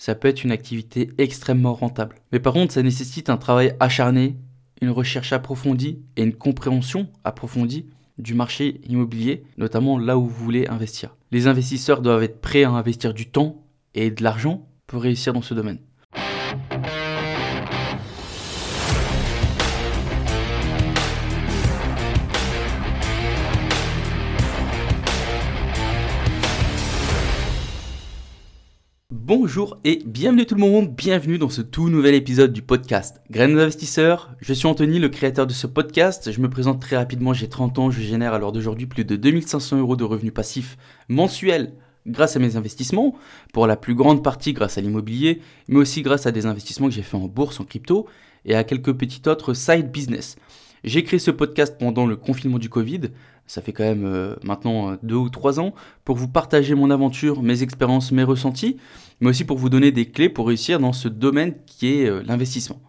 ça peut être une activité extrêmement rentable. Mais par contre, ça nécessite un travail acharné, une recherche approfondie et une compréhension approfondie du marché immobilier, notamment là où vous voulez investir. Les investisseurs doivent être prêts à investir du temps et de l'argent pour réussir dans ce domaine. Bonjour et bienvenue tout le monde, bienvenue dans ce tout nouvel épisode du podcast Graines d'investisseurs. Je suis Anthony, le créateur de ce podcast. Je me présente très rapidement, j'ai 30 ans, je génère à l'heure d'aujourd'hui plus de 2500 euros de revenus passifs mensuels grâce à mes investissements, pour la plus grande partie grâce à l'immobilier, mais aussi grâce à des investissements que j'ai fait en bourse, en crypto et à quelques petits autres side business. J'ai créé ce podcast pendant le confinement du Covid, ça fait quand même euh, maintenant euh, deux ou trois ans, pour vous partager mon aventure, mes expériences, mes ressentis, mais aussi pour vous donner des clés pour réussir dans ce domaine qui est euh, l'investissement.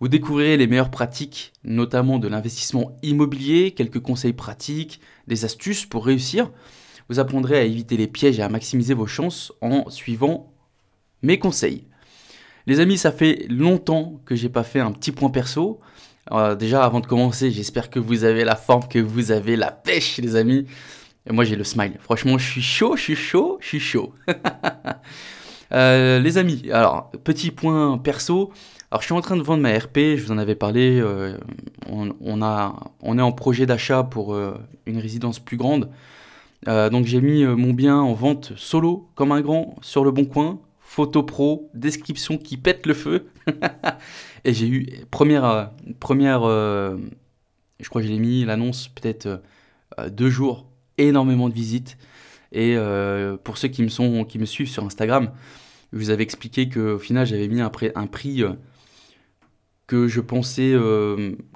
Vous découvrirez les meilleures pratiques, notamment de l'investissement immobilier, quelques conseils pratiques, des astuces pour réussir. Vous apprendrez à éviter les pièges et à maximiser vos chances en suivant mes conseils. Les amis, ça fait longtemps que j'ai pas fait un petit point perso. Euh, déjà, avant de commencer, j'espère que vous avez la forme, que vous avez la pêche, les amis. Et moi, j'ai le smile. Franchement, je suis chaud, je suis chaud, je suis chaud. Euh, les amis, alors, petit point perso. Alors, je suis en train de vendre ma RP, je vous en avais parlé. Euh, on, on est en projet d'achat pour une résidence plus grande. donc, j'ai mis mon bien en vente solo, comme un grand, sur le bon coin. Photo pro, description qui pète le feu. Et j'ai eu, première, euh, première euh, je crois que j'ai mis l'annonce peut-être euh, deux jours, énormément de visites. Et pour ceux qui me, sont, qui me suivent sur Instagram, je vous avais expliqué qu'au final, j'avais mis un, un prix que je pensais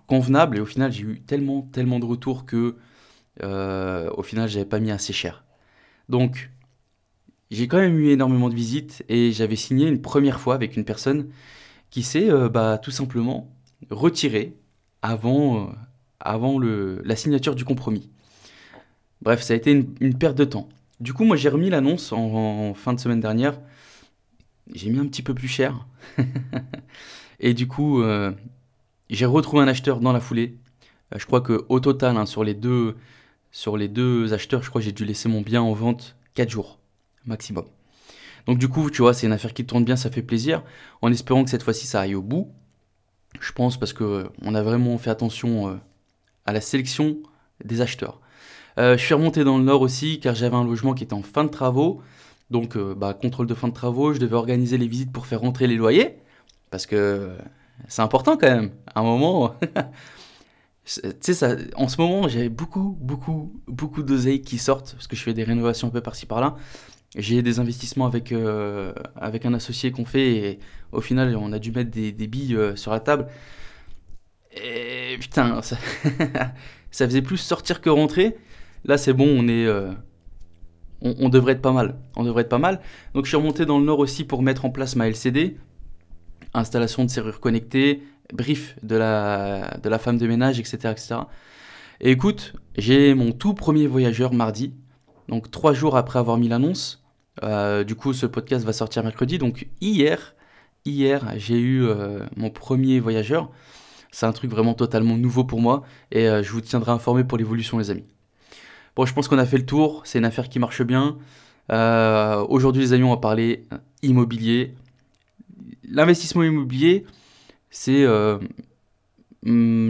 convenable. Et au final, j'ai eu tellement, tellement de retours que au final, j'avais pas mis assez cher. Donc, j'ai quand même eu énormément de visites et j'avais signé une première fois avec une personne qui s'est euh, bah, tout simplement retiré avant, euh, la signature du compromis. Bref, ça a été une, perte de temps. Du coup, moi j'ai remis l'annonce en, fin de semaine dernière. J'ai mis un petit peu plus cher. Et du coup, euh, j'ai retrouvé un acheteur dans la foulée. je crois qu'au total, hein, sur, les deux, sur les deux acheteurs, je crois que j'ai dû laisser mon bien en vente 4 jours maximum. Donc du coup, tu vois, c'est une affaire qui tourne bien, ça fait plaisir, en espérant que cette fois-ci ça aille au bout. Je pense parce que euh, a vraiment fait attention euh, à la sélection des acheteurs. Euh, je suis remonté dans le nord aussi car j'avais un logement qui était en fin de travaux. Donc, bah, contrôle de fin de travaux, je devais organiser les visites pour faire rentrer les loyers. Parce que c'est important quand même. À un moment, tu sais, en ce moment, j'avais beaucoup, beaucoup, beaucoup d'oseilles qui sortent. Parce que je fais des rénovations un peu par-ci par-là. J'ai des investissements avec, euh, avec un associé qu'on fait et au final on a dû mettre des, billes euh, sur la table. Et putain, ça, faisait plus sortir que rentrer. Là c'est bon, on est... Euh, on, devrait être pas mal. On devrait être pas mal. Donc je suis remonté dans le nord aussi pour mettre en place ma LCD. Installation de serrures connectées, brief de la, de la femme de ménage, etc. etc. Et écoute, j'ai mon tout premier voyageur mardi donc trois jours après avoir mis l'annonce. Euh, du coup, ce podcast va sortir mercredi. Donc hier, hier, j'ai eu euh, mon premier voyageur. C'est un truc vraiment totalement nouveau pour moi et euh, je vous tiendrai informé pour l'évolution, les amis. Bon, je pense qu'on a fait le tour. C'est une affaire qui marche bien. Aujourd'hui, les amis, on va parler immobilier. L'investissement immobilier, c'est hum,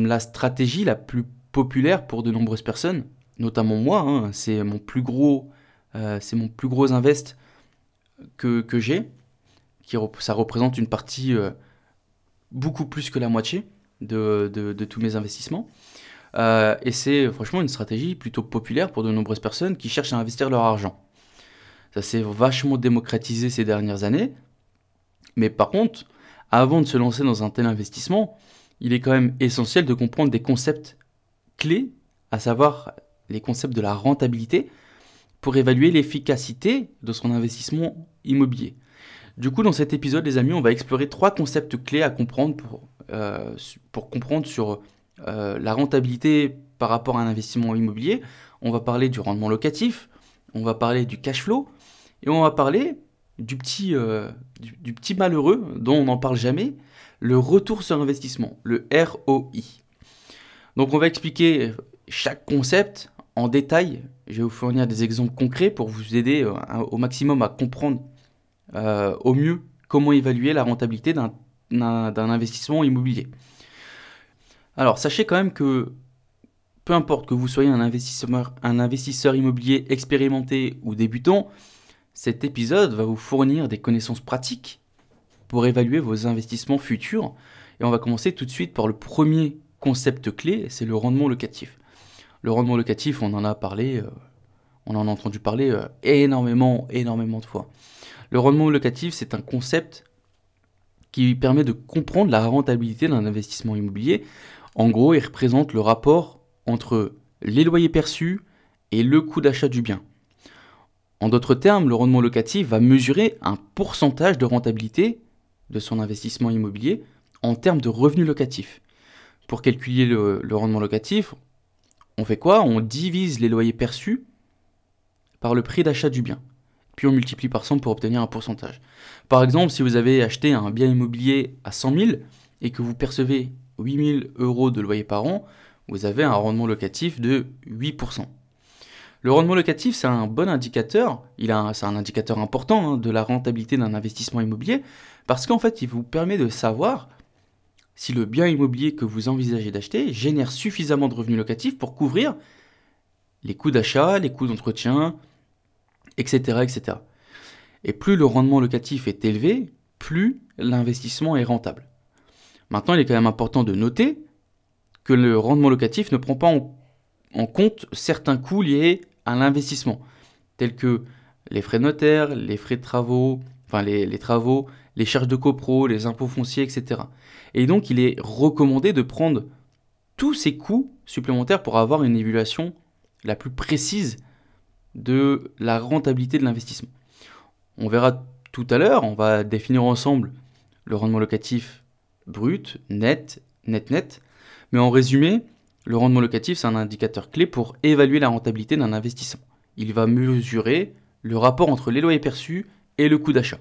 la stratégie la plus populaire pour de nombreuses personnes notamment moi, hein, c'est mon plus gros, euh, c'est mon plus gros invest que, j'ai, qui ça représente une partie euh, beaucoup plus que la moitié de, de, tous mes investissements. Euh, et c'est franchement une stratégie plutôt populaire pour de nombreuses personnes qui cherchent à investir leur argent. Ça s'est vachement démocratisé ces dernières années. Mais par contre, avant de se lancer dans un tel investissement, il est quand même essentiel de comprendre des concepts clés, à savoir les concepts de la rentabilité pour évaluer l'efficacité de son investissement immobilier. Du coup, dans cet épisode, les amis, on va explorer trois concepts clés à comprendre pour, euh, comprendre sur euh, la rentabilité par rapport à un investissement immobilier. On va parler du rendement locatif, on va parler du cash flow et on va parler du petit, euh, du, petit malheureux dont on n'en parle jamais, le retour sur investissement, le ROI. Donc on va expliquer chaque concept en détail. Je vais vous fournir des exemples concrets pour vous aider euh, au maximum à comprendre euh, au mieux comment évaluer la rentabilité d'un investissement immobilier. Alors sachez quand même que peu importe que vous soyez un investisseur, un investisseur immobilier expérimenté ou débutant, cet épisode va vous fournir des connaissances pratiques pour évaluer vos investissements futurs. Et on va commencer tout de suite par le premier concept clé, c'est le rendement locatif. Le rendement locatif, on en a parlé, euh, on en a entendu parler euh, énormément, énormément de fois. Le rendement locatif, c'est un concept qui permet de comprendre la rentabilité d'un investissement immobilier. En gros, il représente le rapport entre les loyers perçus et le coût d'achat du bien. En d'autres termes, le rendement locatif va mesurer un pourcentage de rentabilité de son investissement immobilier en termes de revenus locatifs. Pour calculer le, rendement locatif, on fait quoi? On divise les loyers perçus par le prix d'achat du bien. Puis on multiplie par 100 pour obtenir un pourcentage. Par exemple, si vous avez acheté un bien immobilier à 100 000 et que vous percevez 8 000 euros de loyer par an, vous avez un rendement locatif de 8%. Le rendement locatif, c'est un bon indicateur, c'est un indicateur important hein, de la rentabilité d'un investissement immobilier, parce qu'en fait, il vous permet de savoir si le bien immobilier que vous envisagez d'acheter génère suffisamment de revenus locatifs pour couvrir les coûts d'achat, les coûts d'entretien, etc., etc. Et plus le rendement locatif est élevé, plus l'investissement est rentable. Maintenant, il est quand même important de noter que le rendement locatif ne prend pas en compte certains coûts liés à l'investissement, tels que les frais notaires, les frais de travaux, enfin les, travaux, les charges de copro, les impôts fonciers, etc. Et donc il est recommandé de prendre tous ces coûts supplémentaires pour avoir une évaluation la plus précise de la rentabilité de l'investissement. On verra tout à l'heure, on va définir ensemble le rendement locatif brut, net, net, net. Mais en résumé, le rendement locatif, c'est un indicateur clé pour évaluer la rentabilité d'un investissement. Il va mesurer le rapport entre les loyers perçus et le coût d'achat.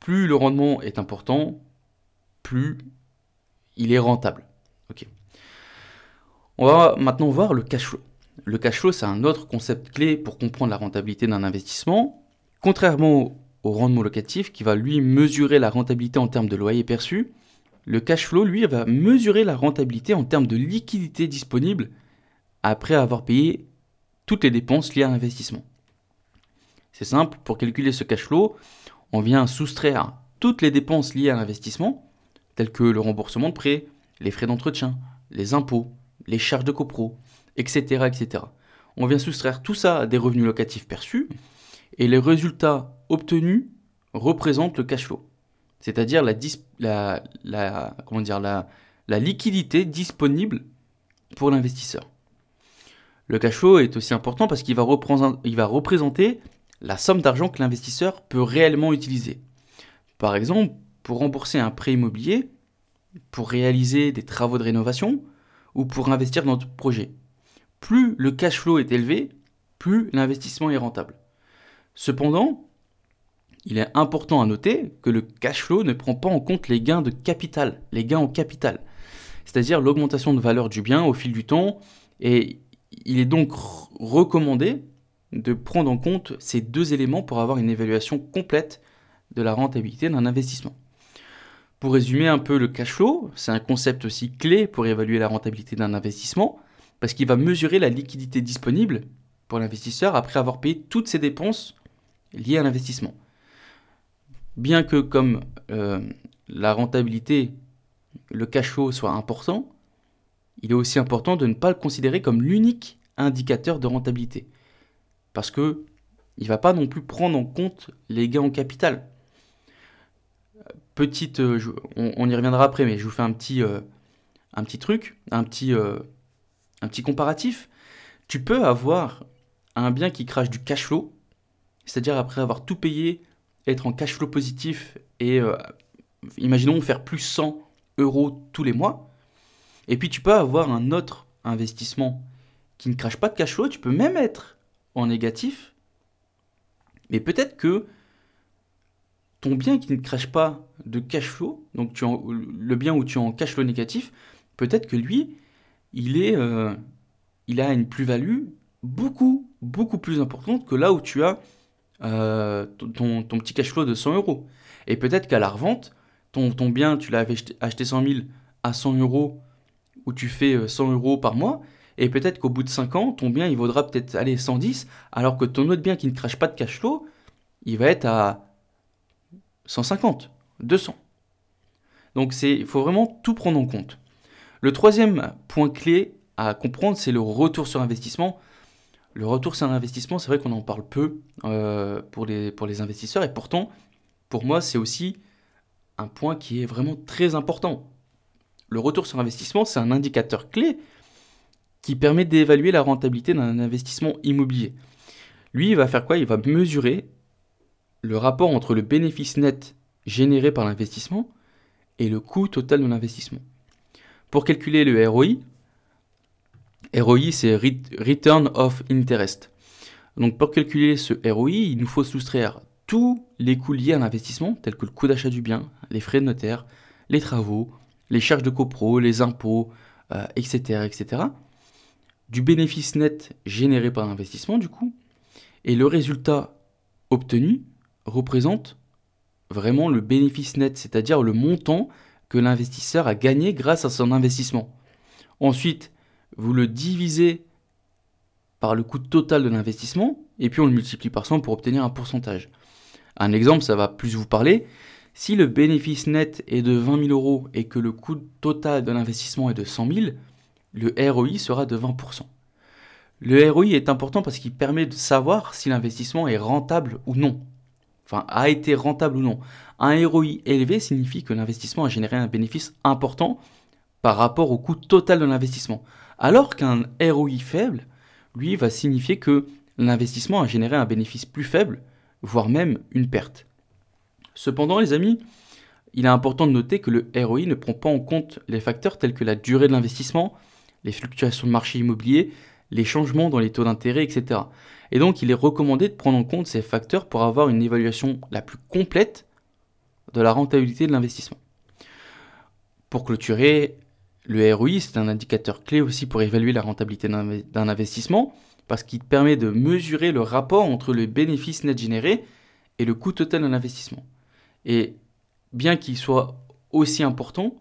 Plus le rendement est important, plus il est rentable. On va maintenant voir le cash flow. Le cash flow, c'est un autre concept clé pour comprendre la rentabilité d'un investissement. Contrairement au rendement locatif, qui va lui mesurer la rentabilité en termes de loyers perçus, le cash flow, lui, va mesurer la rentabilité en termes de liquidité disponible après avoir payé toutes les dépenses liées à l'investissement. C'est simple, pour calculer ce cash flow, on vient soustraire toutes les dépenses liées à l'investissement, telles que le remboursement de prêt, les frais d'entretien, les impôts, les charges de copro, etc., etc. On vient soustraire tout ça des revenus locatifs perçus, et les résultats obtenus représentent le cash flow c'est-à-dire la, liquidité disponible pour l'investisseur. Le cash flow est aussi important parce qu'il va représenter la somme d'argent que l'investisseur peut réellement utiliser. Par exemple, pour rembourser un prêt immobilier, pour réaliser des travaux de rénovation ou pour investir dans notre projet. Plus le cash flow est élevé, plus l'investissement est rentable. Cependant, il est important à noter que le cash flow ne prend pas en compte les gains de capital, les gains en capital, c'est-à-dire l'augmentation de valeur du bien au fil du temps. Et il est donc recommandé de prendre en compte ces deux éléments pour avoir une évaluation complète de la rentabilité d'un investissement. Pour résumer un peu le cash flow, c'est un concept aussi clé pour évaluer la rentabilité d'un investissement, parce qu'il va mesurer la liquidité disponible pour l'investisseur après avoir payé toutes ses dépenses liées à l'investissement bien que comme euh, la rentabilité, le cash flow soit important, il est aussi important de ne pas le considérer comme l'unique indicateur de rentabilité. Parce que il ne va pas non plus prendre en compte les gains en capital. Petite, euh, on, y reviendra après, mais je vous fais un petit, euh, un petit truc, un petit, un petit comparatif. Tu peux avoir un bien qui crache du cash flow, c'est-à-dire après avoir tout payé, être en cash flow positif et, euh, imaginons, faire plus 100 euros tous les mois. Et puis tu peux avoir un autre investissement qui ne crache pas de cash flow, tu peux même être en négatif. Mais peut-être que ton bien qui ne crache pas de cash flow, donc tu le bien où tu en cash flow négatif, peut-être que lui, il, est, euh, il a une plus-value beaucoup, beaucoup plus importante que là où tu as euh, ton, ton, petit cash flow de 100 euros. Et peut-être qu'à la revente, ton, ton bien, tu l'avais acheté 100 000 à 100 euros, où tu fais 100 euh, euros par mois, et peut-être qu'au bout de 5 ans, ton bien, il vaudra peut-être aller 110, alors que ton autre bien qui ne crache pas de cash flow, il va être à 150, 200. Donc il faut vraiment tout prendre en compte. Le troisième point clé à comprendre, c'est le retour sur investissement. Le retour sur investissement, c'est vrai qu'on en parle peu euh, pour, les, pour les investisseurs, et pourtant, pour moi, c'est aussi un point qui est vraiment très important. Le retour sur investissement, c'est un indicateur clé qui permet d'évaluer la rentabilité d'un investissement immobilier. Lui, il va faire quoi? Il va mesurer le rapport entre le bénéfice net généré par l'investissement et le coût total de l'investissement. Pour calculer le ROI, ROI c'est Return of Interest. Donc pour calculer ce ROI, il nous faut soustraire tous les coûts liés à l'investissement, tels que le coût d'achat du bien, les frais de notaire, les travaux, les charges de copro, les impôts, etc., euh, etc., du bénéfice net généré par l'investissement, du coup, et le résultat obtenu représente vraiment le bénéfice net, c'est-à-dire le montant que l'investisseur a gagné grâce à son investissement. Ensuite, vous le divisez par le coût total de l'investissement, et puis on le multiplie par 100 pour obtenir un pourcentage. Un exemple, ça va plus vous parler. Si le bénéfice net est de 20 000 euros et que le coût total de l'investissement est de 100 000, le ROI sera de 20%. Le ROI est important parce qu'il permet de savoir si l'investissement est rentable ou non. Enfin, a été rentable ou non. Un ROI élevé signifie que l'investissement a généré un bénéfice important par rapport au coût total de l'investissement. Alors qu'un ROI faible, lui, va signifier que l'investissement a généré un bénéfice plus faible, voire même une perte. Cependant, les amis, il est important de noter que le ROI ne prend pas en compte les facteurs tels que la durée de l'investissement, les fluctuations de marché immobilier, les changements dans les taux d'intérêt, etc. Et donc, il est recommandé de prendre en compte ces facteurs pour avoir une évaluation la plus complète de la rentabilité de l'investissement. Pour clôturer, le ROI, c'est un indicateur clé aussi pour évaluer la rentabilité d'un investissement, parce qu'il permet de mesurer le rapport entre le bénéfice net généré et le coût total d'un investissement. Et bien qu'il soit aussi important,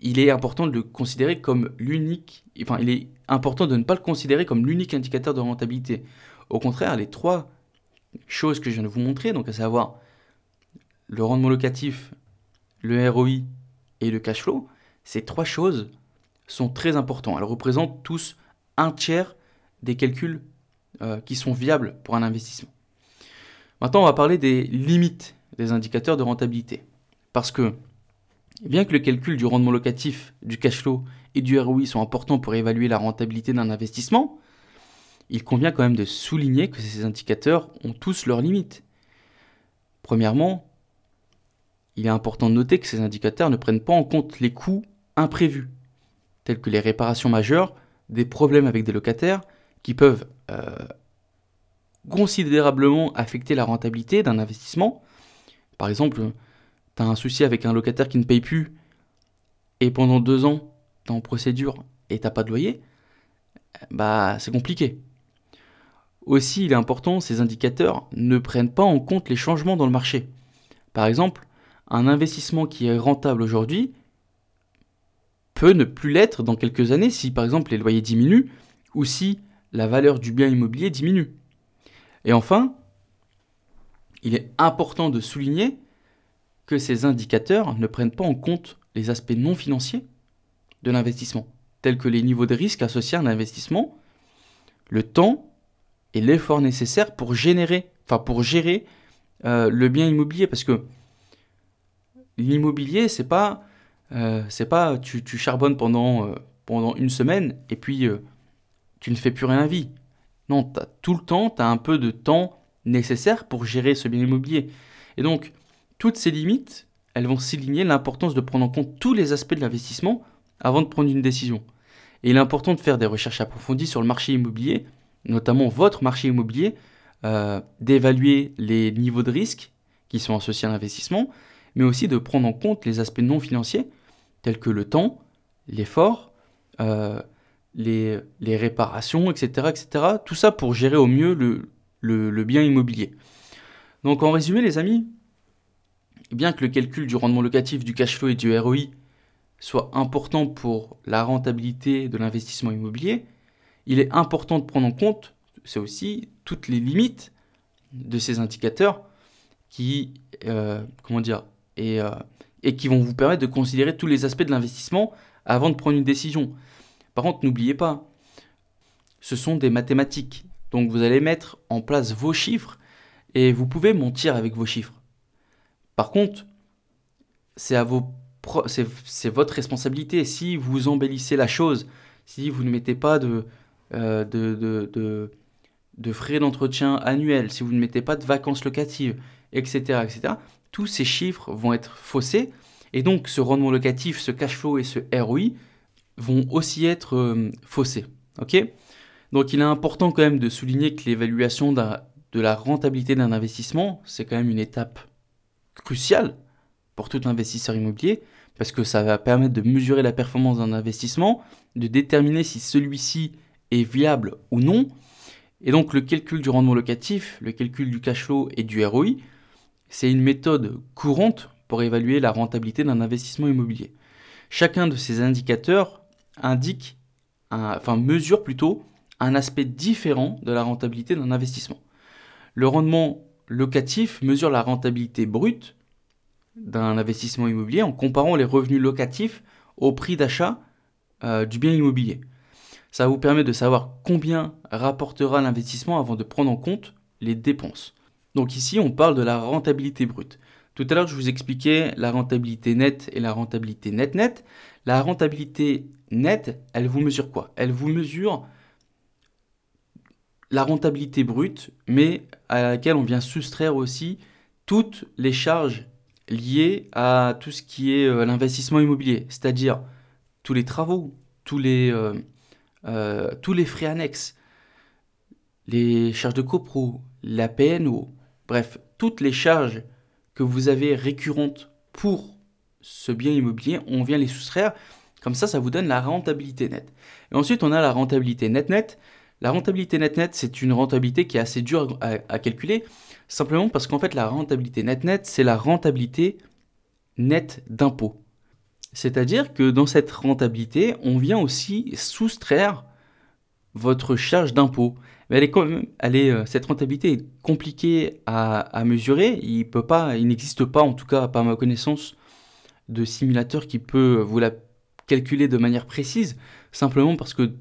il est important de le considérer comme l'unique, enfin il est important de ne pas le considérer comme l'unique indicateur de rentabilité. Au contraire, les trois choses que je viens de vous montrer, donc à savoir le rendement locatif, le ROI et le cash flow, ces trois choses sont très importantes. Elles représentent tous un tiers des calculs euh, qui sont viables pour un investissement. Maintenant, on va parler des limites des indicateurs de rentabilité. Parce que bien que le calcul du rendement locatif, du cash flow et du ROI sont importants pour évaluer la rentabilité d'un investissement, il convient quand même de souligner que ces indicateurs ont tous leurs limites. Premièrement, il est important de noter que ces indicateurs ne prennent pas en compte les coûts imprévus, tels que les réparations majeures, des problèmes avec des locataires, qui peuvent euh, considérablement affecter la rentabilité d'un investissement. Par exemple, tu as un souci avec un locataire qui ne paye plus et pendant deux ans, tu es en procédure et tu pas de loyer, bah c'est compliqué. Aussi, il est important, ces indicateurs ne prennent pas en compte les changements dans le marché. Par exemple, un investissement qui est rentable aujourd'hui peut ne plus l'être dans quelques années si par exemple les loyers diminuent ou si la valeur du bien immobilier diminue. Et enfin, il est important de souligner que ces indicateurs ne prennent pas en compte les aspects non financiers de l'investissement, tels que les niveaux de risque associés à un investissement, le temps et l'effort nécessaire pour générer, enfin pour gérer euh, le bien immobilier, parce que l'immobilier, c'est pas, euh, pas tu, charbonnes pendant, euh, pendant une semaine et puis tu ne fais plus rien à vie. Non, as, tout le temps, tu as un peu de temps nécessaire pour gérer ce bien immobilier. Et donc, toutes ces limites, elles vont souligner l'importance de prendre en compte tous les aspects de l'investissement avant de prendre une décision. Et il est important de faire des recherches approfondies sur le marché immobilier, notamment votre marché immobilier, euh, d'évaluer les niveaux de risque qui sont associés à l'investissement, mais aussi de prendre en compte les aspects non financiers, tels que le temps, l'effort, euh, les, réparations, etc., etc. Tout ça pour gérer au mieux le, le bien immobilier. Donc en résumé les amis, bien que le calcul du rendement locatif, du cash flow et du ROI soit important pour la rentabilité de l'investissement immobilier, il est important de prendre en compte, c'est aussi toutes les limites de ces indicateurs qui, euh, comment dire, euh, et qui vont vous permettre de considérer tous les aspects de l'investissement avant de prendre une décision. Par contre, n'oubliez pas, ce sont des mathématiques. Donc vous allez mettre en place vos chiffres et vous pouvez mentir avec vos chiffres. Par contre, c'est votre responsabilité. Si vous embellissez la chose, si vous ne mettez pas de, euh, frais d'entretien annuels, si vous ne mettez pas de vacances locatives, etc., etc., tous ces chiffres vont être faussés. Et donc, ce rendement locatif, ce cash flow et ce ROI vont aussi être euh, faussés. donc, il est important quand même de souligner que l'évaluation de la rentabilité d'un investissement, c'est quand même une étape cruciale pour tout investisseur immobilier parce que ça va permettre de mesurer la performance d'un investissement, de déterminer si celui-ci est viable ou non. Et donc le calcul du rendement locatif, le calcul du cash flow et du ROI, c'est une méthode courante pour évaluer la rentabilité d'un investissement immobilier. Chacun de ces indicateurs indique, enfin mesure plutôt, un aspect différent de la rentabilité d'un investissement. Le rendement locatif mesure la rentabilité brute d'un investissement immobilier en comparant les revenus locatifs au prix d'achat euh, du bien immobilier. Ça vous permet de savoir combien rapportera l'investissement avant de prendre en compte les dépenses. Donc ici, on parle de la rentabilité brute. Tout à l'heure, je vous expliquais la rentabilité nette et la rentabilité net-net. La rentabilité nette, elle vous mesure quoi? Elle vous mesure la rentabilité brute, mais à laquelle on vient soustraire aussi toutes les charges lié à tout ce qui est euh, l'investissement immobilier, c'est-à-dire tous les travaux, tous les, euh, euh, tous les frais annexes, les charges de copro, la PNO, bref, toutes les charges que vous avez récurrentes pour ce bien immobilier, on vient les soustraire. Comme ça, ça vous donne la rentabilité nette. Et ensuite, on a la rentabilité net-net. La rentabilité net-net, c'est une rentabilité qui est assez dure à calculer Simplement parce qu'en fait, la rentabilité net-net, c'est la rentabilité nette d'impôt. C'est-à-dire que dans cette rentabilité, on vient aussi soustraire votre charge d'impôt. Mais elle est quand même, elle est, euh, cette rentabilité est compliquée à, mesurer. Il peut pas, il n'existe pas, en tout cas par ma connaissance, de simulateur qui peut vous la calculer de manière précise, simplement parce que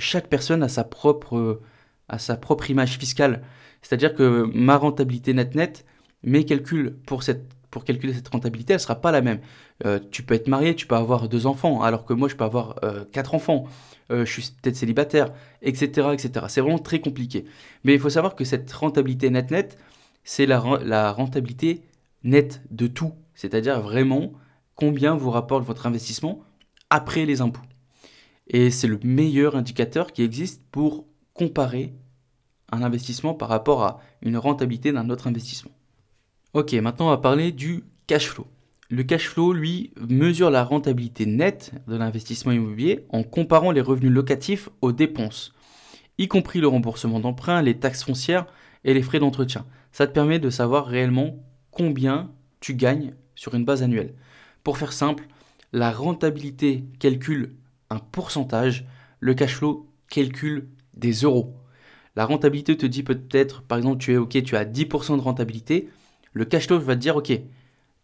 chaque personne a sa propre, a sa propre image fiscale. C'est-à-dire que ma rentabilité net-net, mes calculs pour, cette, pour calculer cette rentabilité, elle ne sera pas la même. Euh, tu peux être marié, tu peux avoir deux enfants, alors que moi, je peux avoir euh, quatre enfants. Euh, je suis peut-être célibataire, etc. etc. C'est vraiment très compliqué. Mais il faut savoir que cette rentabilité net-net, c'est la, la rentabilité nette de tout. C'est-à-dire vraiment combien vous rapporte votre investissement après les impôts. Et c'est le meilleur indicateur qui existe pour comparer un investissement par rapport à une rentabilité d'un autre investissement. Ok, maintenant on va parler du cash flow. Le cash flow, lui, mesure la rentabilité nette de l'investissement immobilier en comparant les revenus locatifs aux dépenses, y compris le remboursement d'emprunts, les taxes foncières et les frais d'entretien. Ça te permet de savoir réellement combien tu gagnes sur une base annuelle. Pour faire simple, la rentabilité calcule un pourcentage, le cash flow calcule des euros. La rentabilité te dit peut-être, par exemple, tu es OK, tu as 10% de rentabilité. Le cash flow va te dire OK,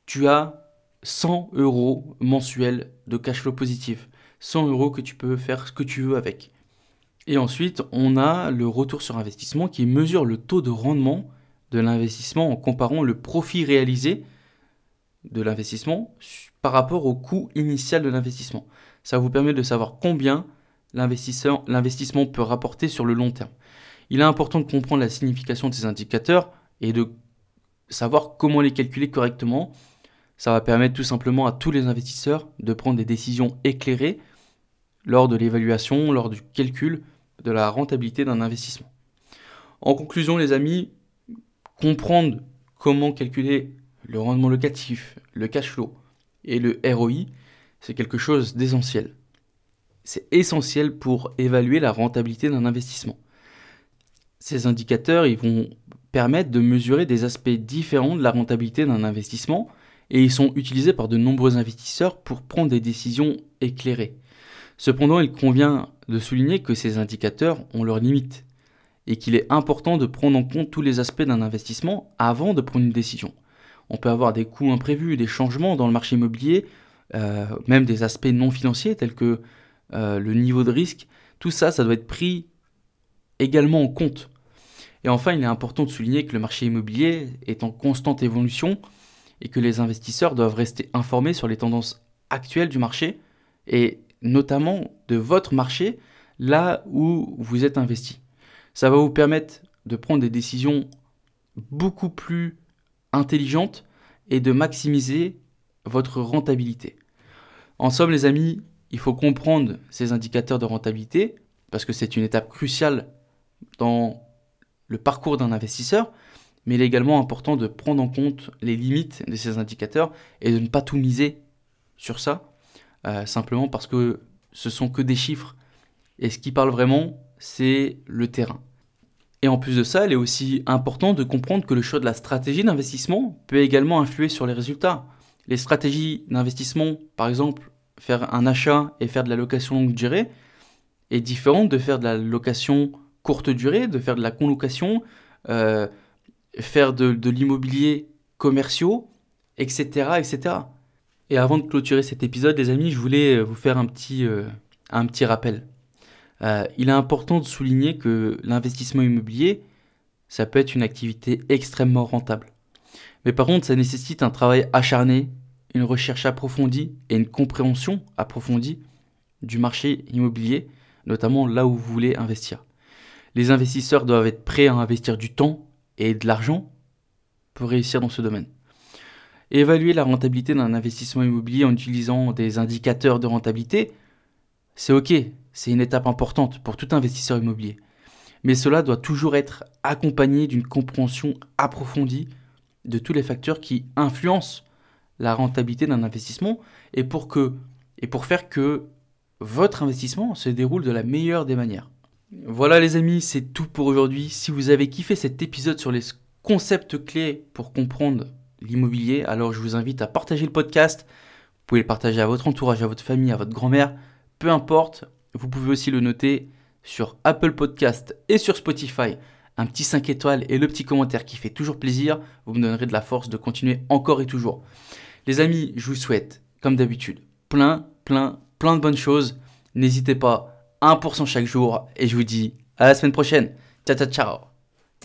tu as 100 euros mensuels de cash flow positif. 100 euros que tu peux faire ce que tu veux avec. Et ensuite, on a le retour sur investissement qui mesure le taux de rendement de l'investissement en comparant le profit réalisé de l'investissement par rapport au coût initial de l'investissement. Ça vous permet de savoir combien l'investissement peut rapporter sur le long terme. Il est important de comprendre la signification de ces indicateurs et de savoir comment les calculer correctement. Ça va permettre tout simplement à tous les investisseurs de prendre des décisions éclairées lors de l'évaluation, lors du calcul de la rentabilité d'un investissement. En conclusion, les amis, comprendre comment calculer le rendement locatif, le cash flow et le ROI, c'est quelque chose d'essentiel. C'est essentiel pour évaluer la rentabilité d'un investissement. Ces indicateurs, ils vont permettre de mesurer des aspects différents de la rentabilité d'un investissement et ils sont utilisés par de nombreux investisseurs pour prendre des décisions éclairées. Cependant, il convient de souligner que ces indicateurs ont leurs limites et qu'il est important de prendre en compte tous les aspects d'un investissement avant de prendre une décision. On peut avoir des coûts imprévus, des changements dans le marché immobilier, euh, même des aspects non financiers tels que euh, le niveau de risque. Tout ça, ça doit être pris également en compte. Et enfin, il est important de souligner que le marché immobilier est en constante évolution et que les investisseurs doivent rester informés sur les tendances actuelles du marché et notamment de votre marché là où vous êtes investi. Ça va vous permettre de prendre des décisions beaucoup plus intelligentes et de maximiser votre rentabilité. En somme, les amis, il faut comprendre ces indicateurs de rentabilité parce que c'est une étape cruciale dans le parcours d'un investisseur, mais il est également important de prendre en compte les limites de ces indicateurs et de ne pas tout miser sur ça, euh, simplement parce que ce sont que des chiffres. Et ce qui parle vraiment, c'est le terrain. Et en plus de ça, il est aussi important de comprendre que le choix de la stratégie d'investissement peut également influer sur les résultats. Les stratégies d'investissement, par exemple, faire un achat et faire de la location longue durée, est différente de faire de la location courte durée, de faire de la colocation, euh, faire de, l'immobilier commerciaux, etc., etc. Et avant de clôturer cet épisode, les amis, je voulais vous faire un petit, euh, un petit rappel. Euh, il est important de souligner que l'investissement immobilier, ça peut être une activité extrêmement rentable. Mais par contre, ça nécessite un travail acharné, une recherche approfondie et une compréhension approfondie du marché immobilier, notamment là où vous voulez investir. Les investisseurs doivent être prêts à investir du temps et de l'argent pour réussir dans ce domaine. Évaluer la rentabilité d'un investissement immobilier en utilisant des indicateurs de rentabilité, c'est ok, c'est une étape importante pour tout investisseur immobilier. Mais cela doit toujours être accompagné d'une compréhension approfondie de tous les facteurs qui influencent la rentabilité d'un investissement et pour, faire que votre investissement se déroule de la meilleure des manières. Voilà les amis, c'est tout pour aujourd'hui. Si vous avez kiffé cet épisode sur les concepts clés pour comprendre l'immobilier, alors je vous invite à partager le podcast. Vous pouvez le partager à votre entourage, à votre famille, à votre grand-mère, peu importe. Vous pouvez aussi le noter sur Apple Podcast et sur Spotify. Un petit 5 étoiles et le petit commentaire qui fait toujours plaisir. Vous me donnerez de la force de continuer encore et toujours. Les amis, je vous souhaite, comme d'habitude, plein, plein, plein de bonnes choses. N'hésitez pas 1% chaque jour. Et je vous dis à la semaine prochaine. Ciao, ciao, ciao.